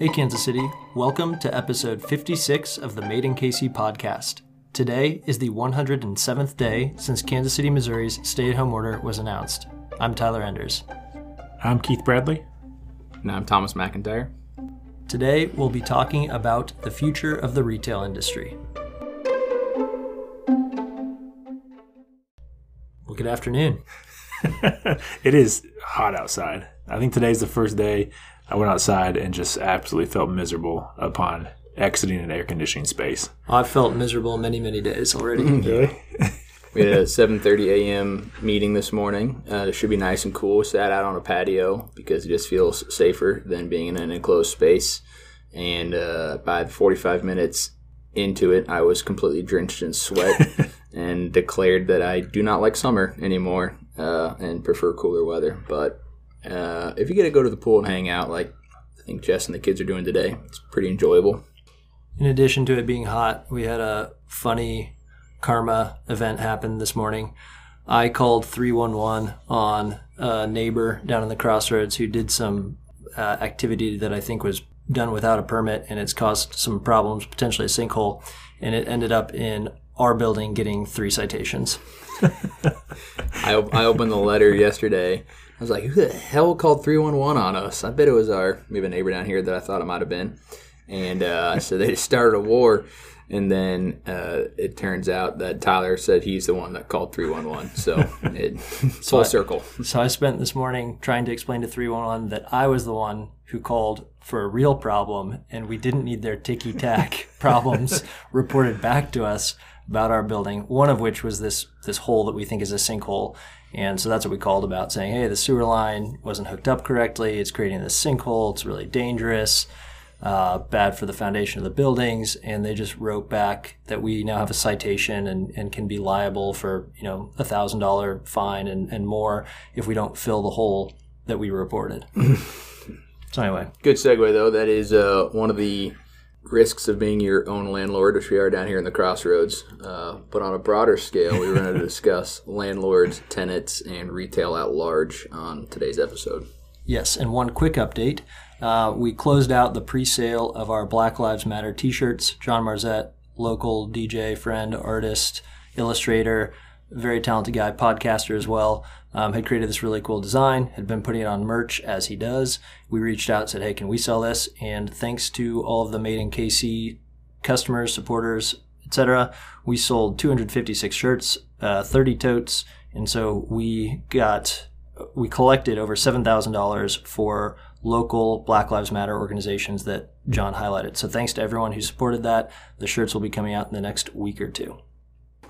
Hey, Kansas City. Welcome to episode 56 of the Made in KC podcast. Today is the 107th day since Kansas City, Missouri's stay at home order was announced. I'm Tyler Enders. I'm Keith Bradley. And I'm Thomas McIntyre. Today, we'll be talking about the future of the retail industry. Well, good afternoon. it is hot outside. I think today's the first day I went outside and just absolutely felt miserable upon exiting an air conditioning space. I've felt miserable many, many days already. Really? We had a 7:30 a.m. meeting this morning. Uh, it should be nice and cool. Sat out on a patio because it just feels safer than being in an enclosed space. And uh, by 45 minutes into it, I was completely drenched in sweat and declared that I do not like summer anymore uh, and prefer cooler weather. But uh, if you get to go to the pool and hang out, like I think Jess and the kids are doing today, it's pretty enjoyable. In addition to it being hot, we had a funny karma event happen this morning. I called 311 on a neighbor down in the crossroads who did some uh, activity that I think was done without a permit and it's caused some problems, potentially a sinkhole, and it ended up in our building getting three citations. I, I opened the letter yesterday. I was like, who the hell called 311 on us? I bet it was our maybe a neighbor down here that I thought it might have been. And uh, so they just started a war. And then uh, it turns out that Tyler said he's the one that called 311. So it full circle. So I spent this morning trying to explain to 311 that I was the one who called for a real problem and we didn't need their ticky tack problems reported back to us about our building. One of which was this this hole that we think is a sinkhole. And so that's what we called about saying, hey, the sewer line wasn't hooked up correctly. It's creating this sinkhole. It's really dangerous, uh, bad for the foundation of the buildings. And they just wrote back that we now have a citation and, and can be liable for, you know, a thousand dollar fine and, and more if we don't fill the hole that we reported. so anyway, Good segue, though. That is uh, one of the risks of being your own landlord, which we are down here in the crossroads. Uh, but on a broader scale, we were going to discuss landlords, tenants, and retail at large on today's episode. Yes, and one quick update. Uh, we closed out the pre sale of our Black Lives Matter t shirts. John Marzette, local DJ, friend, artist, illustrator, very talented guy, podcaster as well, um, had created this really cool design, had been putting it on merch as he does. We reached out, said, hey, can we sell this? And thanks to all of the Made in KC customers, supporters, etc., we sold 256 shirts, uh, 30 totes, and so we got we collected over $7,000 for local Black Lives Matter organizations that John highlighted. So thanks to everyone who supported that. The shirts will be coming out in the next week or two.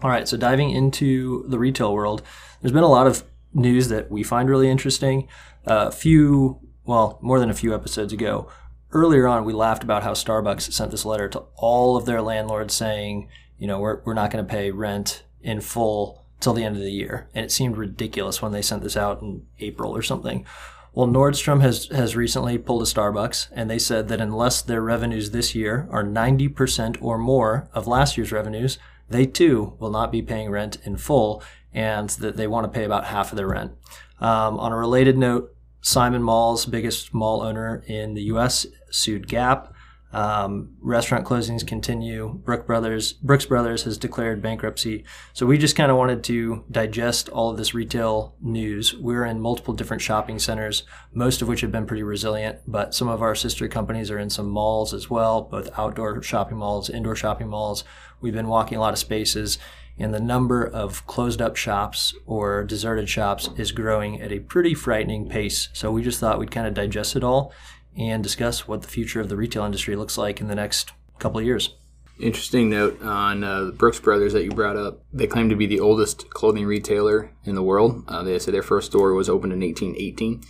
All right, so diving into the retail world, there's been a lot of news that we find really interesting. A few, well, more than a few episodes ago, earlier on, we laughed about how Starbucks sent this letter to all of their landlords saying, you know, we're, we're not going to pay rent in full till the end of the year. And it seemed ridiculous when they sent this out in April or something. Well, Nordstrom has, has recently pulled a Starbucks, and they said that unless their revenues this year are 90% or more of last year's revenues, they too will not be paying rent in full, and that they want to pay about half of their rent. Um, on a related note, Simon Malls, biggest mall owner in the U.S., sued Gap. Um, restaurant closings continue. Brook Brothers, Brooks Brothers has declared bankruptcy. So we just kind of wanted to digest all of this retail news. We're in multiple different shopping centers, most of which have been pretty resilient, but some of our sister companies are in some malls as well, both outdoor shopping malls, indoor shopping malls. We've been walking a lot of spaces and the number of closed up shops or deserted shops is growing at a pretty frightening pace. So we just thought we'd kind of digest it all and discuss what the future of the retail industry looks like in the next couple of years. Interesting note on uh, the Brooks Brothers that you brought up. They claim to be the oldest clothing retailer in the world. Uh, they say their first store was opened in 1818.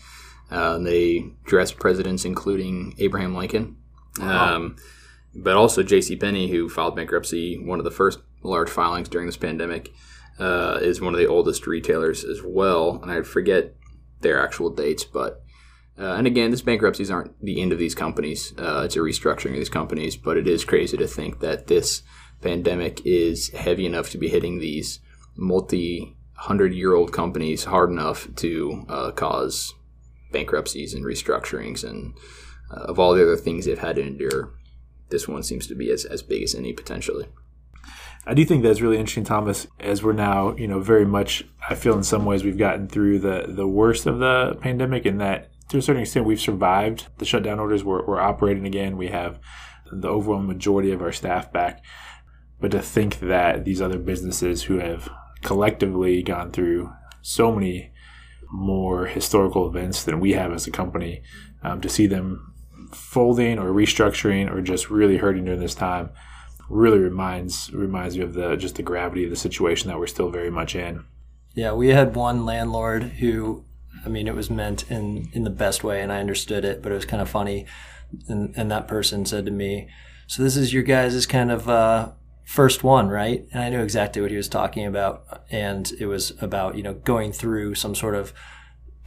Uh, they dressed presidents, including Abraham Lincoln. Um, but also J.C. Penney, who filed bankruptcy, one of the first large filings during this pandemic, uh, is one of the oldest retailers as well. And I forget their actual dates, but uh, and again, these bankruptcies aren't the end of these companies. Uh, it's a restructuring of these companies, but it is crazy to think that this pandemic is heavy enough to be hitting these multi hundred year old companies hard enough to uh, cause bankruptcies and restructurings and uh, of all the other things they've had to endure, this one seems to be as, as big as any potentially. I do think that's really interesting, Thomas, as we're now, you know, very much, I feel in some ways we've gotten through the, the worst of the pandemic and that to a certain extent we've survived the shutdown orders. We're, we're operating again. We have the overwhelming majority of our staff back. But to think that these other businesses who have collectively gone through so many more historical events than we have as a company, um, to see them folding or restructuring or just really hurting during this time really reminds reminds me of the just the gravity of the situation that we're still very much in. Yeah, we had one landlord who, I mean, it was meant in in the best way, and I understood it, but it was kind of funny. And, and that person said to me, "So this is your guys' kind of uh, first one, right?" And I knew exactly what he was talking about, and it was about you know going through some sort of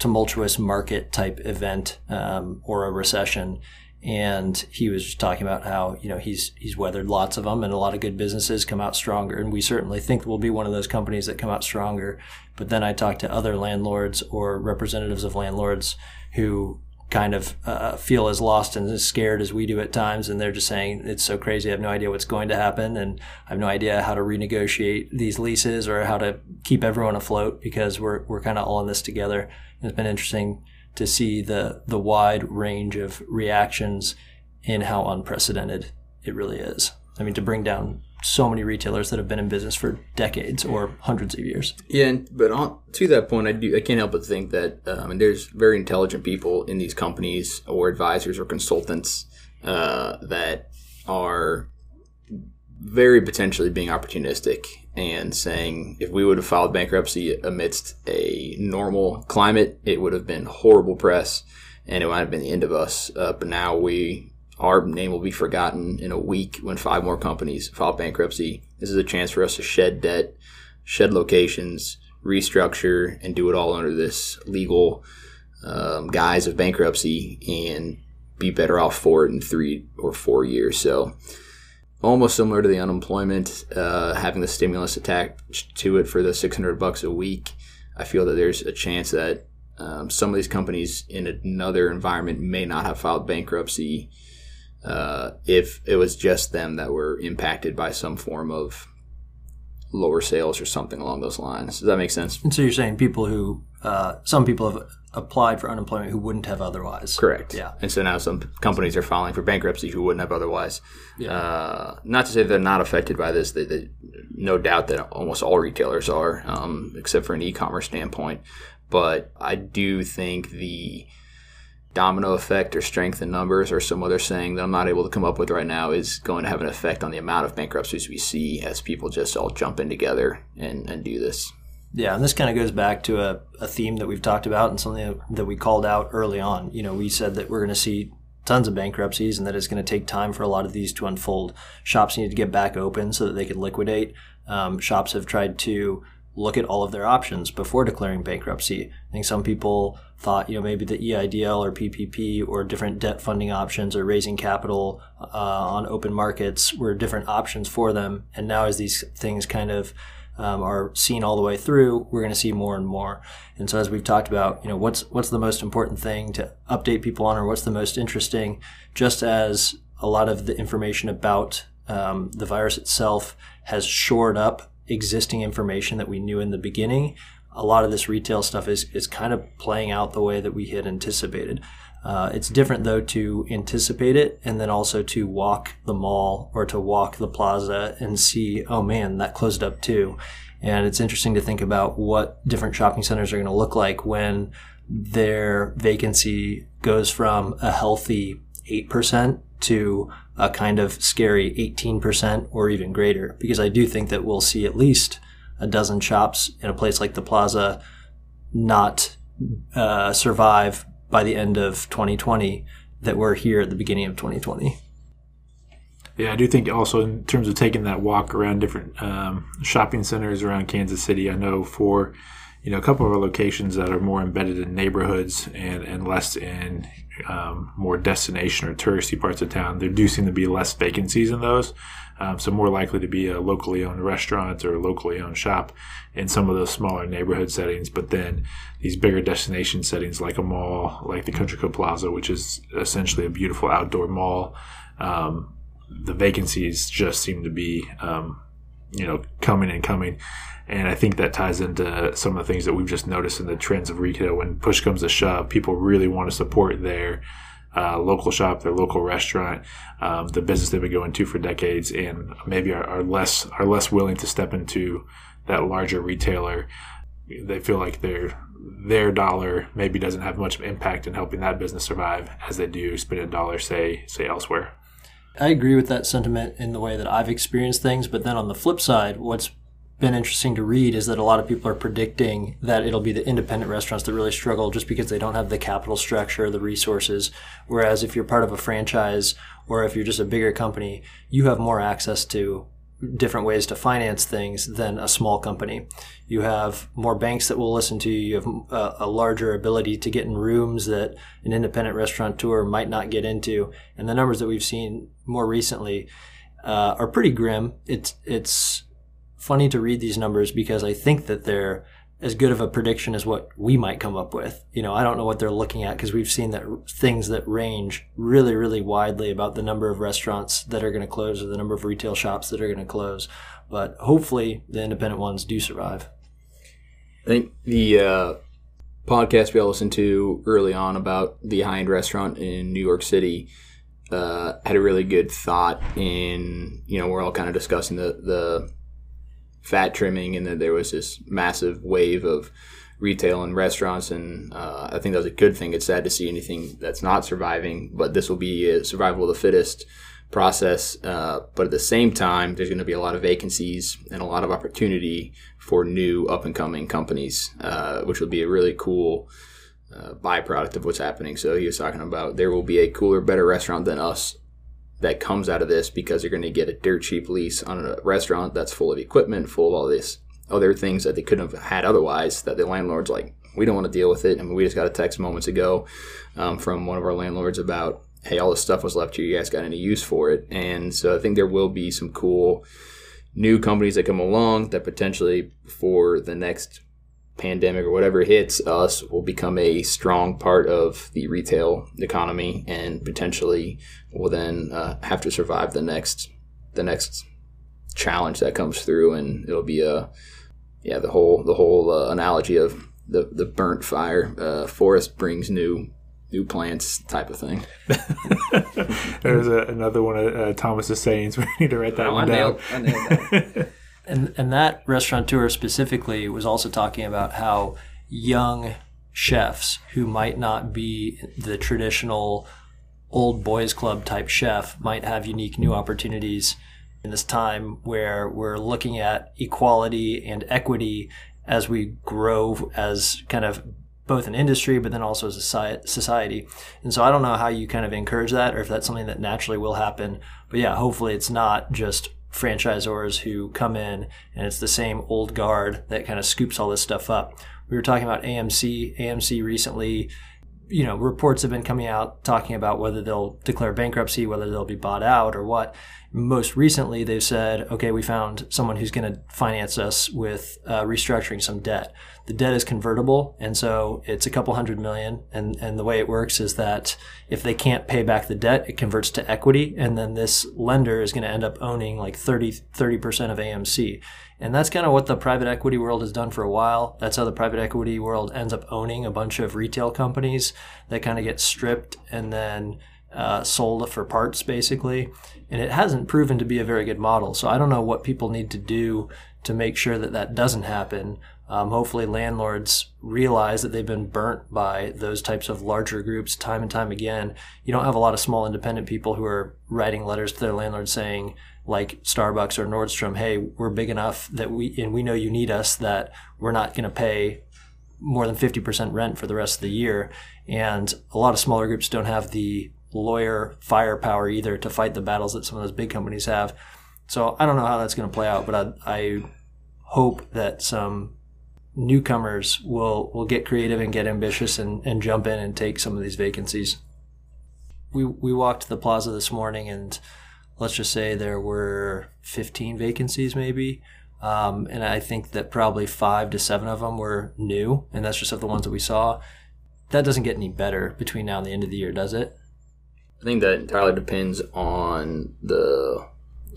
tumultuous market type event um, or a recession. And he was just talking about how you know he's he's weathered lots of them and a lot of good businesses come out stronger. And we certainly think we'll be one of those companies that come out stronger. But then i talked to other landlords or representatives of landlords who kind of uh, feel as lost and as scared as we do at times. And they're just saying it's so crazy. I have no idea what's going to happen. And i have no idea how to renegotiate these leases or how to keep everyone afloat because we're, we're kind of all in this together it's been interesting to see the the wide range of reactions in how unprecedented it really is. I mean, to bring down so many retailers that have been in business for decades or hundreds of years. Yeah, and, but on, to that point, I do I can't help but think that um, and there's very intelligent people in these companies or advisors or consultants uh, that are very potentially being opportunistic and saying if we would have filed bankruptcy amidst a normal climate, it would have been horrible press and it might have been the end of us. Uh, but now we, our name will be forgotten in a week when five more companies file bankruptcy. This is a chance for us to shed debt, shed locations, restructure, and do it all under this legal um, guise of bankruptcy and be better off for it in three or four years. So, almost similar to the unemployment, uh, having the stimulus attached to it for the 600 bucks a week. I feel that there's a chance that um, some of these companies in another environment may not have filed bankruptcy uh, if it was just them that were impacted by some form of lower sales or something along those lines. Does that make sense? And so you're saying people who, uh, some people have applied for unemployment who wouldn't have otherwise. Correct. Yeah. And so now some companies are filing for bankruptcy who wouldn't have otherwise. Yeah. Uh, not to say they're not affected by this. They, they, no doubt that almost all retailers are, um, except for an e-commerce standpoint. But I do think the domino effect or strength in numbers or some other saying that I'm not able to come up with right now is going to have an effect on the amount of bankruptcies we see as people just all jump in together and, and do this. Yeah, and this kind of goes back to a, a theme that we've talked about and something that we called out early on. You know, we said that we're going to see tons of bankruptcies and that it's going to take time for a lot of these to unfold. Shops need to get back open so that they can liquidate. Um, shops have tried to look at all of their options before declaring bankruptcy. I think some people thought, you know, maybe the EIDL or PPP or different debt funding options or raising capital uh, on open markets were different options for them. And now as these things kind of um, are seen all the way through, we're going to see more and more. And so, as we've talked about, you know, what's what's the most important thing to update people on, or what's the most interesting? Just as a lot of the information about um, the virus itself has shored up existing information that we knew in the beginning, a lot of this retail stuff is is kind of playing out the way that we had anticipated. Uh, it's different though to anticipate it and then also to walk the mall or to walk the plaza and see, oh man, that closed up too. And it's interesting to think about what different shopping centers are going to look like when their vacancy goes from a healthy 8% to a kind of scary 18% or even greater. Because I do think that we'll see at least a dozen shops in a place like the plaza not uh, survive by the end of 2020 that were here at the beginning of 2020. Yeah, I do think also in terms of taking that walk around different um, shopping centers around Kansas City, I know for you know, a couple of our locations that are more embedded in neighborhoods and, and less in um, more destination or touristy parts of town, there do seem to be less vacancies in those. Um, so more likely to be a locally owned restaurant or a locally owned shop in some of those smaller neighborhood settings. But then these bigger destination settings like a mall, like the Country Club Plaza, which is essentially a beautiful outdoor mall, um, the vacancies just seem to be, um, you know, coming and coming. And I think that ties into some of the things that we've just noticed in the trends of retail. When push comes to shove, people really want to support their uh, local shop, their local restaurant, um, the business they've been going to for decades, and maybe are, are, less are less willing to step into that larger retailer. They feel like their their dollar maybe doesn't have much impact in helping that business survive as they do spending a dollar say say elsewhere. I agree with that sentiment in the way that I've experienced things, but then on the flip side, what's been interesting to read is that a lot of people are predicting that it'll be the independent restaurants that really struggle just because they don't have the capital structure, or the resources. Whereas if you're part of a franchise or if you're just a bigger company, you have more access to different ways to finance things than a small company. You have more banks that will listen to you. You have a, a, larger ability to get in rooms that an independent restaurateur might not get into. And the numbers that we've seen more recently uh, are pretty grim. It's it's funny to read these numbers because I think that they're as good of a prediction as what we might come up with. You know, I don't know what they're looking at because we've seen that things that range really, really widely about the number of restaurants that are going to close or the number of retail shops that are going to close. But hopefully, the independent ones do survive. I think the uh, podcast we all listened to early on about the high end restaurant in New York City uh, had a really good thought in, you know, we're all kind of discussing the, the fat trimming, and then there was this massive wave of retail and restaurants, and uh, I think that's a good thing. It's sad to see anything that's not surviving, but this will be a survival of the fittest process. Uh, but at the same time, there's going to be a lot of vacancies and a lot of opportunity for new up and coming companies, uh, which will be a really cool. Uh, byproduct of what's happening. So he was talking about there will be a cooler, better restaurant than us that comes out of this because they're going to get a dirt cheap lease on a restaurant that's full of equipment, full of all this other things that they couldn't have had otherwise. That the landlord's like, we don't want to deal with it. I mean, we just got a text moments ago um, from one of our landlords about, hey, all this stuff was left here. You guys got any use for it? And so I think there will be some cool new companies that come along that potentially for the next pandemic or whatever hits us will become a strong part of the retail economy and potentially will then uh, have to survive the next the next challenge that comes through and it'll be a yeah the whole the whole uh, analogy of the the burnt fire uh, forest brings new new plants type of thing. There's a, another one of uh, Thomas's sayings. We need to write that oh, one I down. Nailed, I nailed that. And and that restaurateur specifically was also talking about how young chefs who might not be the traditional old boys club type chef might have unique new opportunities in this time where we're looking at equality and equity as we grow as kind of both an industry but then also as a society. And so I don't know how you kind of encourage that or if that's something that naturally will happen. But yeah, hopefully it's not just franchisors who come in and it's the same old guard that kind of scoops all this stuff up. We were talking about AMC. AMC recently, you know, reports have been coming out talking about whether they'll declare bankruptcy, whether they'll be bought out or what. Most recently, they've said, okay, we found someone who's going to finance us with uh, restructuring some debt the debt is convertible, and so it's a couple hundred million. And, and the way it works is that if they can't pay back the debt, it converts to equity, and then this lender is going to end up owning like 30, 30% of AMC. And that's kind of what the private equity world has done for a while. That's how the private equity world ends up owning a bunch of retail companies that kind of get stripped and then uh, sold for parts, basically. And it hasn't proven to be a very good model. So I don't know what people need to do to make sure that that doesn't happen. Um, hopefully, landlords realize that they've been burnt by those types of larger groups time and time again. You don't have a lot of small independent people who are writing letters to their landlords saying, like Starbucks or Nordstrom, hey, we're big enough that we, and we know you need us, that we're not going to pay more than 50% rent for the rest of the year. And a lot of smaller groups don't have the lawyer firepower either to fight the battles that some of those big companies have. So I don't know how that's going to play out, but I, I hope that some newcomers will will get creative and get ambitious and, and jump in and take some of these vacancies. We we walked the plaza this morning and let's just say there were 15 vacancies maybe. Um, and I think that probably five to seven of them were new, and that's just of the ones that we saw. That doesn't get any better between now and the end of the year, does it? I think that entirely depends on the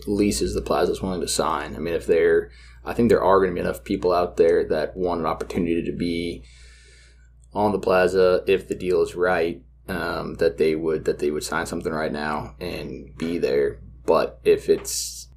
leases the plaza's willing to sign. I mean, if they're, I think there are going to be enough people out there that want an opportunity to be on the plaza if the deal is right. Um, that they would that they would sign something right now and be there. But if it's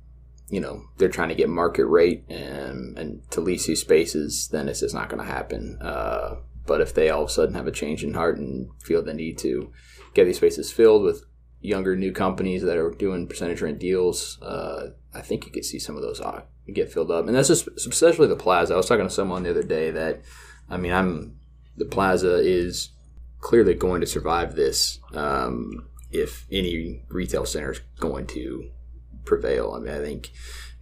you know they're trying to get market rate and and to lease these spaces, then it's just not going to happen. Uh, but if they all of a sudden have a change in heart and feel the need to get these spaces filled with younger new companies that are doing percentage rent deals, uh, I think you could see some of those uh, get filled up. And that's just especially the plaza. I was talking to someone the other day that, I mean, I'm the plaza is clearly going to survive this um, if any retail center is going to prevail. I mean, I think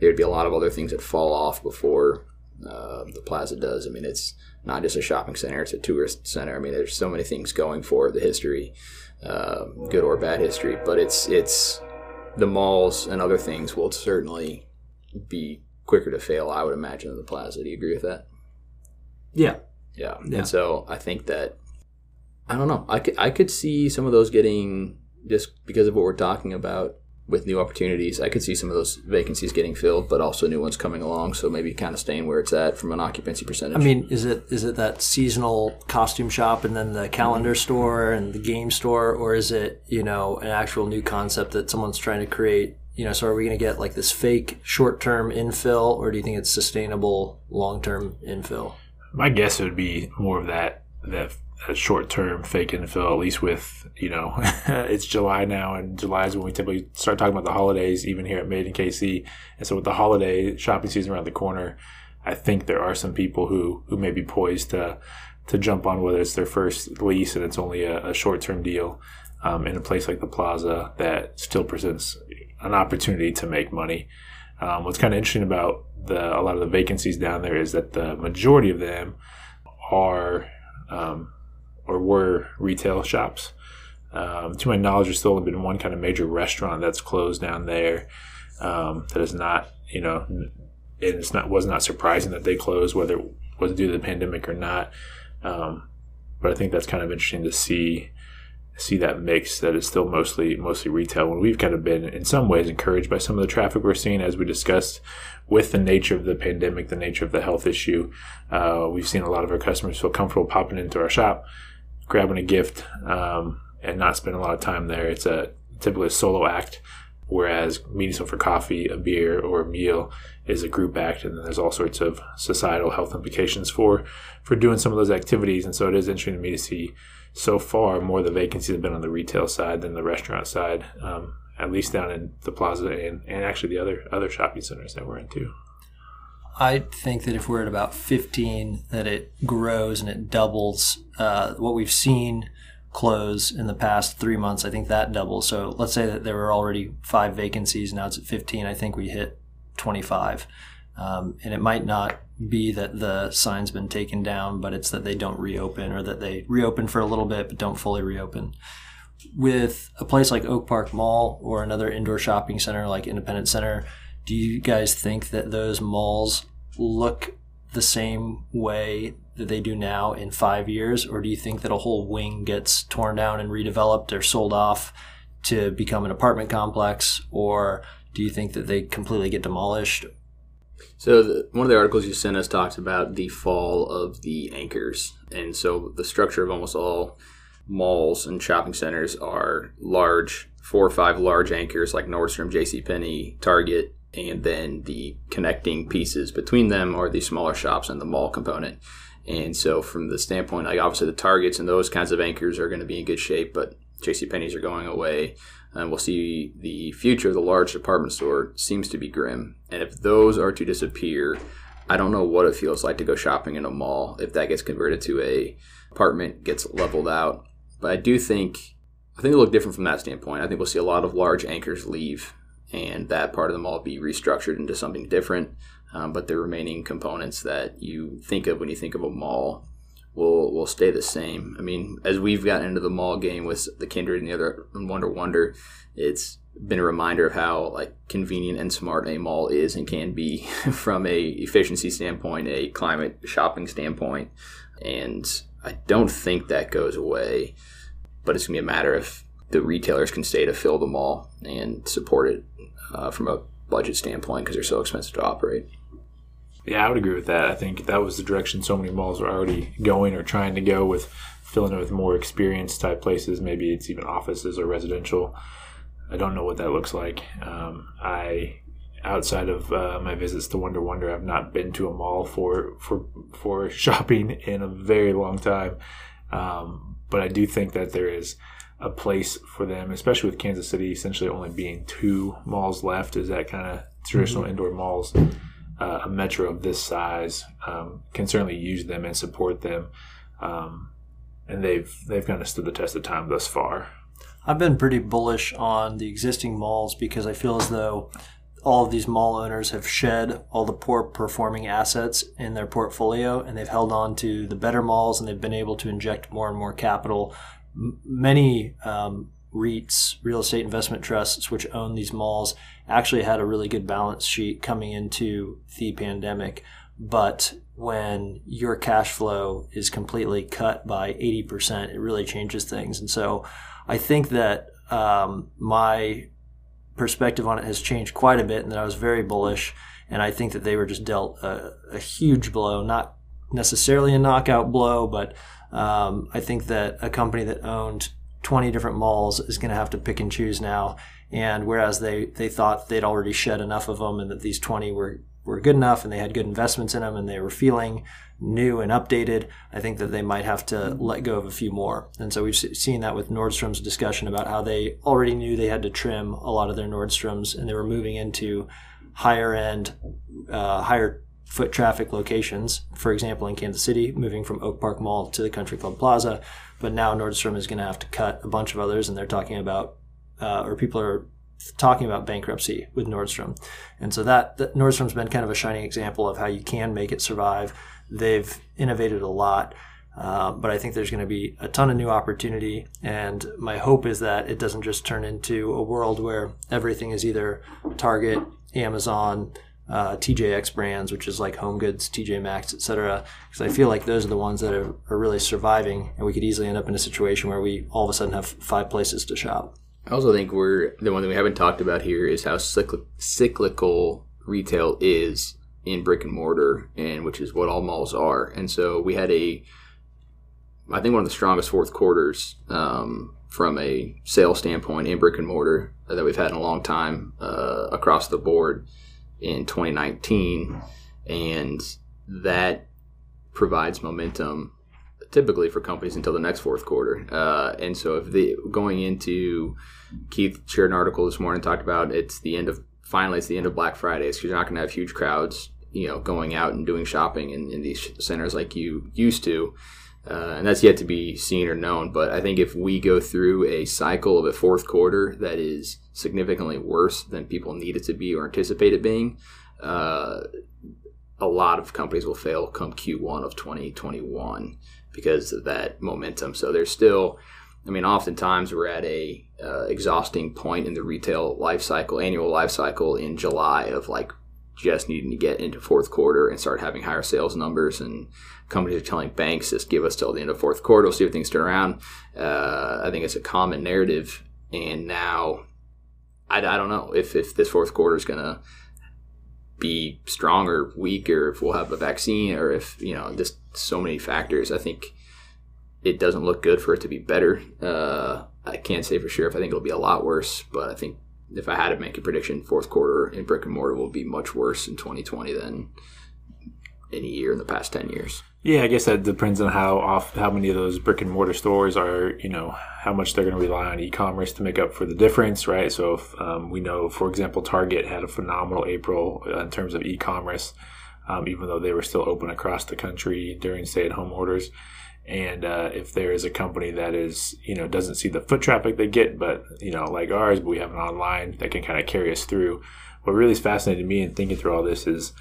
there'd be a lot of other things that fall off before uh, the plaza does. I mean, it's not just a shopping center; it's a tourist center. I mean, there's so many things going for the history uh, good or bad history. But it's it's the malls and other things will certainly be quicker to fail. I would imagine than the plaza. Do you agree with that? Yeah. Yeah. yeah. And so I think that I don't know. I could I could see some of those getting just because of what we're talking about with new opportunities. I could see some of those vacancies getting filled, but also new ones coming along. So maybe kind of staying where it's at from an occupancy percentage. I mean, is it is it that seasonal costume shop and then the calendar mm-hmm. store and the game store, or is it you know an actual new concept that someone's trying to create? You know, so are we going to get like this fake short term infill, or do you think it's sustainable long term infill? My guess would be more of that that a short term fake infill, at least with, you know, it's July now, and July is when we typically start talking about the holidays, even here at Made in KC. And so with the holiday shopping season around the corner, I think there are some people who, who may be poised to, to jump on whether it's their first lease and it's only a, a short term deal um, in a place like the Plaza that still presents an opportunity to make money. Um, what's kind of interesting about the, a lot of the vacancies down there is that the majority of them are um, or were retail shops. Um, to my knowledge, there's still only been one kind of major restaurant that's closed down there. Um, that is not, you know, and it's not was not surprising that they closed, whether it was due to the pandemic or not. Um, but I think that's kind of interesting to see see that mix that is still mostly mostly retail when we've kind of been in some ways encouraged by some of the traffic we're seeing as we discussed with the nature of the pandemic the nature of the health issue uh, we've seen a lot of our customers feel comfortable popping into our shop grabbing a gift um, and not spending a lot of time there. It's a typically a solo act, whereas meeting someone for coffee, a beer, or a meal is a group act, and then there's all sorts of societal health implications for for doing some of those activities. And so it is interesting to me to see so far more the vacancies have been on the retail side than the restaurant side, um, at least down in the plaza and, and actually the other other shopping centers that we're in too. I think that if we're at about 15, that it grows and it doubles. Uh, what we've seen close in the past three months, I think that doubles. So let's say that there were already five vacancies, now it's at 15. I think we hit 25. Um, and it might not be that the sign's been taken down, but it's that they don't reopen or that they reopen for a little bit but don't fully reopen. With a place like Oak Park Mall or another indoor shopping center like Independence Center, do you guys think that those malls look the same way that they do now in five years, or do you think that a whole wing gets torn down and redeveloped or sold off to become an apartment complex, or do you think that they completely get demolished? So the, one of the articles you sent us talks about the fall of the anchors, and so the structure of almost all malls and shopping centers are large, four or five large anchors like Nordstrom, J.C. Penney, Target, and then the connecting pieces between them are the smaller shops and the mall component. And so, from the standpoint, like obviously the targets and those kinds of anchors are going to be in good shape, but J.C. Penney's are going away, and we'll see the future of the large department store seems to be grim. And if those are to disappear, I don't know what it feels like to go shopping in a mall if that gets converted to a apartment, gets leveled out. But I do think I think it'll look different from that standpoint. I think we'll see a lot of large anchors leave and that part of the mall be restructured into something different. um, but the remaining components that you think of when you think of a mall will will stay the same. I mean, as we've gotten into the mall game with the Kindred and the other Wonder Wonder, it's been a reminder of how like convenient and smart a mall is and can be from a efficiency standpoint, a climate shopping standpoint, and I don't think that goes away. But it's gonna be a matter of the retailers can stay to fill the mall and support it uh, from a budget standpoint because they're so expensive to operate. Yeah, I would agree with that. I think that was the direction so many malls are already going or trying to go with filling it with more experience type places. Maybe it's even offices or residential. I don't know what that looks like. Um, I outside of uh, my visits to Wonder Wonder, I've not been to a mall for for for shopping in a very long time. Um, but I do think that there is a place for them, especially with Kansas City essentially only being two malls left. Is that kind of traditional mm-hmm. indoor malls? Uh, a metro of this size um, can certainly use them and support them, um, and they've they've kind of stood the test of time thus far. I've been pretty bullish on the existing malls because I feel as though all of these mall owners have shed all the poor performing assets in their portfolio and they've held on to the better malls and they've been able to inject more and more capital. Many um, REITs, real estate investment trusts, which own these malls, actually had a really good balance sheet coming into the pandemic. But when your cash flow is completely cut by 80%, it really changes things. And so I think that um, my perspective on it has changed quite a bit, and that I was very bullish. And I think that they were just dealt a, a huge blow, not necessarily a knockout blow, but um, I think that a company that owned 20 different malls is going to have to pick and choose now. And whereas they, they thought they'd already shed enough of them and that these 20 were, were good enough and they had good investments in them and they were feeling new and updated, I think that they might have to let go of a few more. And so we've seen that with Nordstrom's discussion about how they already knew they had to trim a lot of their Nordstroms and they were moving into higher end, uh, higher foot traffic locations. For example, in Kansas City, moving from Oak Park Mall to the Country Club Plaza. But now Nordstrom is going to have to cut a bunch of others, and they're talking about, uh, or people are talking about bankruptcy with Nordstrom. And so that, that Nordstrom's been kind of a shining example of how you can make it survive They've innovated a lot. Uh, but I think there's going to be a ton of new opportunity. And my hope is that it doesn't just turn into a world where everything is either Target, Amazon, uh, TJX brands, which is like Home Goods, TJ Maxx, etc. Because I feel like those are the ones that are, are really surviving, and we could easily end up in a situation where we all of a sudden have five places to shop. I also think we're the one that we haven't talked about here is how cyclical retail is in brick and mortar, and which is what all malls are. And so we had a, I think one of the strongest fourth quarters um, from a sales standpoint in brick and mortar that we've had in a long time uh, across the board in 2019, and that provides momentum typically for companies until the next fourth quarter. Uh, and so if the going into Keith shared an article this morning talked about it's the end of finally it's the end of Black Friday because you're not going to have huge crowds you know going out and doing shopping in, in these centers like you used to. Uh, and that's yet to be seen or known. But I think if we go through a cycle of a fourth quarter that is significantly worse than people need it to be or anticipate it being, uh, a lot of companies will fail come Q1 of 2021 because of that momentum. So there's still, I mean, oftentimes we're at a uh, exhausting point in the retail life cycle, annual life cycle in July of like just needing to get into fourth quarter and start having higher sales numbers. And companies are telling banks, just give us till the end of fourth quarter, we'll see if things turn around. Uh, I think it's a common narrative. And now, I, I don't know if, if this fourth quarter is going to be strong or weak, or if we'll have a vaccine, or if, you know, just so many factors. I think it doesn't look good for it to be better. Uh, I can't say for sure if I think it'll be a lot worse, but I think if I had to make a prediction, fourth quarter in brick and mortar will be much worse in 2020 than any year in the past 10 years. Yeah, I guess that depends on how off how many of those brick and mortar stores are, you know, how much they're going to rely on e-commerce to make up for the difference, right? So if um, we know, for example, Target had a phenomenal April in terms of e-commerce, um, even though they were still open across the country during stay-at-home orders. And uh, if there is a company that is, you know, doesn't see the foot traffic they get, but you know, like ours, but we have an online that can kind of carry us through. What really is fascinating me in thinking through all this is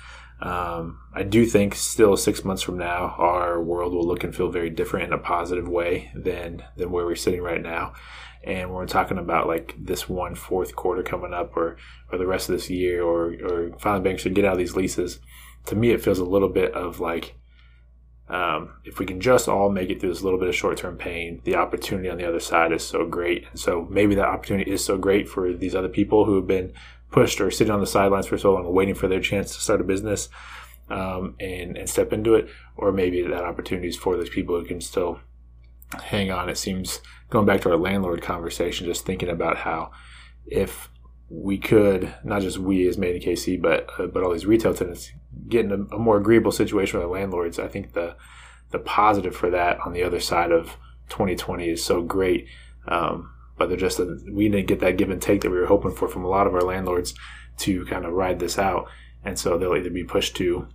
Um, I do think still six months from now, our world will look and feel very different in a positive way than than where we're sitting right now. And when we're talking about like this one fourth quarter coming up, or or the rest of this year, or or finally banks should get out of these leases, to me it feels a little bit of like um, if we can just all make it through this little bit of short term pain, the opportunity on the other side is so great. And so maybe that opportunity is so great for these other people who have been pushed or sitting on the sidelines for so long, waiting for their chance to start a business um, and and step into it, or maybe that opportunity is for those people who can still hang on. It seems going back to our landlord conversation, just thinking about how if we could not just we as Made in KC, but uh, but all these retail tenants get in a, a, more agreeable situation with our landlords. I think the the positive for that on the other side of 2020 is so great. Um, but they're just a, we didn't get that give and take that we were hoping for from a lot of our landlords to kind of ride this out, and so they'll either be pushed to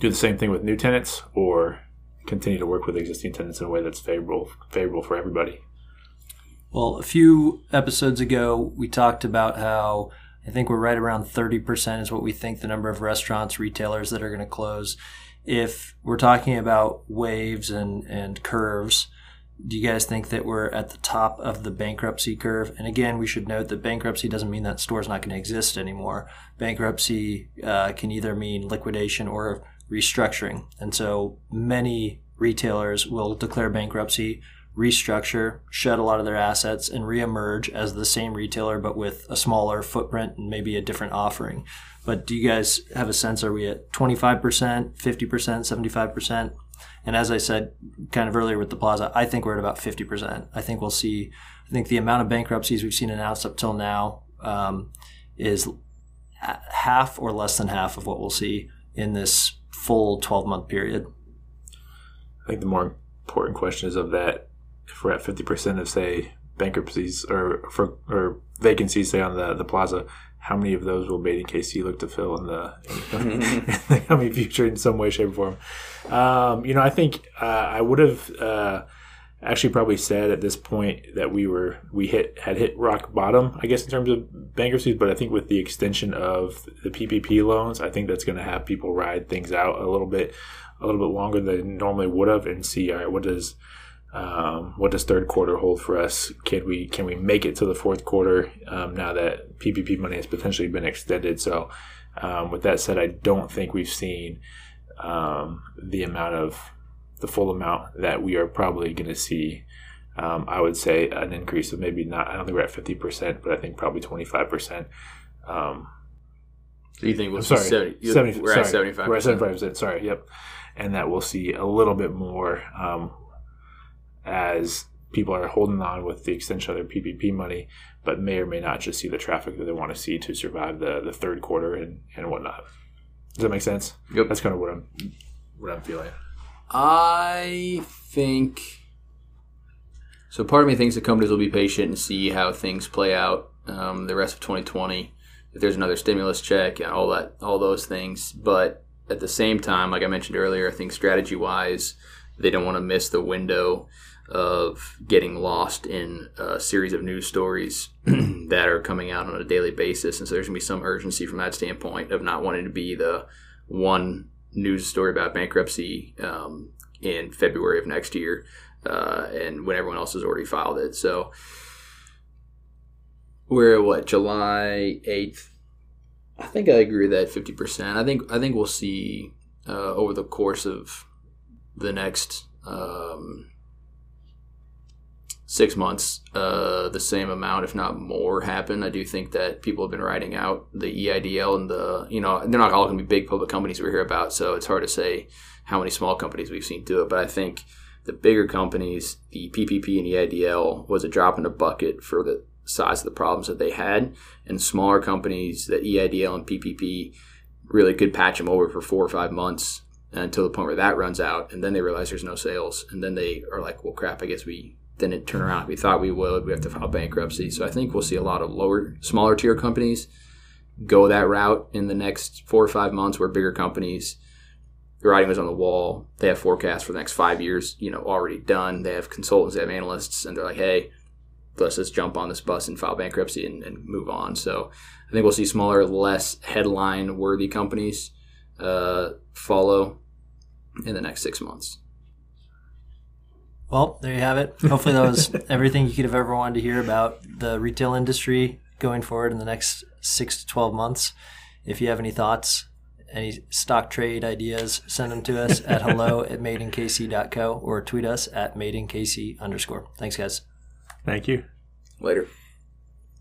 do the same thing with new tenants or continue to work with existing tenants in a way that's favorable favorable for everybody. Well, a few episodes ago, we talked about how I think we're right around 30% is what we think the number of restaurants, retailers that are going to close. If we're talking about waves and, and curves, do you guys think that we're at the top of the bankruptcy curve? And again, we should note that bankruptcy doesn't mean that store's not going to exist anymore. Bankruptcy uh, can either mean liquidation or restructuring. And so many retailers will declare bankruptcy, restructure, shed a lot of their assets, and reemerge as the same retailer but with a smaller footprint and maybe a different offering. But do you guys have a sense? Are we at 25%, 50%, 75%? And as I said kind of earlier with the plaza, I think we're at about 50%. I think we'll see, I think the amount of bankruptcies we've seen announced up till now um, is half or less than half of what we'll see in this full 12 month period. I think the more important question is of that, we're at 50% of, say, bankruptcies or for, or vacancies, say, on the, the plaza, how many of those will Made in KC look to fill in the, in the coming future in some way, shape, or form? Um, you know, I think uh, I would have uh, actually probably said at this point that we were we hit had hit rock bottom, I guess, in terms of bankruptcies. But I think with the extension of the PPP loans, I think that's going to have people ride things out a little bit, a little bit longer than normally would have, and see all right, what does um, what does third quarter hold for us? Can we can we make it to the fourth quarter um, now that PPP money has potentially been extended? So, um, with that said, I don't think we've seen um, the amount of the full amount that we are probably going to see. Um, I would say an increase of maybe not. I don't think we're at fifty percent, but I think probably twenty five percent. Um, so you think we'll sorry, 70, 70 we're sorry, at seventy five? We're at seventy five percent. Sorry, yep. And that we'll see a little bit more as people are holding on with the extension of their PPP money, but may or may not just see the traffic that they want to see to survive the, the third quarter and, and whatnot. Does that make sense? Yep. That's kind of what I'm what I'm feeling. I think so. Part of me thinks the companies will be patient and see how things play out um, the rest of 2020. If there's another stimulus check and all that, all those things, but at the same time, like I mentioned earlier, I think strategy wise, they don't want to miss the window of getting lost in a series of news stories that are coming out on a daily basis. And so there's going to be some urgency from that standpoint of not wanting to be the one news story about bankruptcy um, in February of next year uh, and when everyone else has already filed it. So we're at what, July 8th? I think I agree with that 50%. I think I think we'll see uh, over the course of the next um, six months, uh, the same amount, if not more, happen. I do think that people have been writing out the EIDL and the, you know, they're not all going to be big public companies we hear about, so it's hard to say how many small companies we've seen do it. But I think the bigger companies, the PPP and EIDL was a drop in the bucket for the size of the problems that they had, and smaller companies, that EIDL and PPP really could patch them over for four or five months until the point where that runs out, and then they realize there's no sales, and then they are like, well, crap, I guess we didn't turn around. We thought we would. We have to file bankruptcy. So I think we'll see a lot of lower, smaller tier companies go that route in the next four or five months, where bigger companies, the writing was on the wall. They have forecasts for the next five years, you know, already done. They have consultants, they have analysts, and they're like, hey, let's just jump on this bus and file bankruptcy and, and move on. So I think we'll see smaller, less headline worthy companies uh, follow in the next six months. Well, there you have it. Hopefully, that was everything you could have ever wanted to hear about the retail industry going forward in the next six to 12 months. If you have any thoughts, any stock trade ideas, send them to us at hello at madeinkc.co or tweet us at madeinkc underscore. Thanks, guys. Thank you. Later.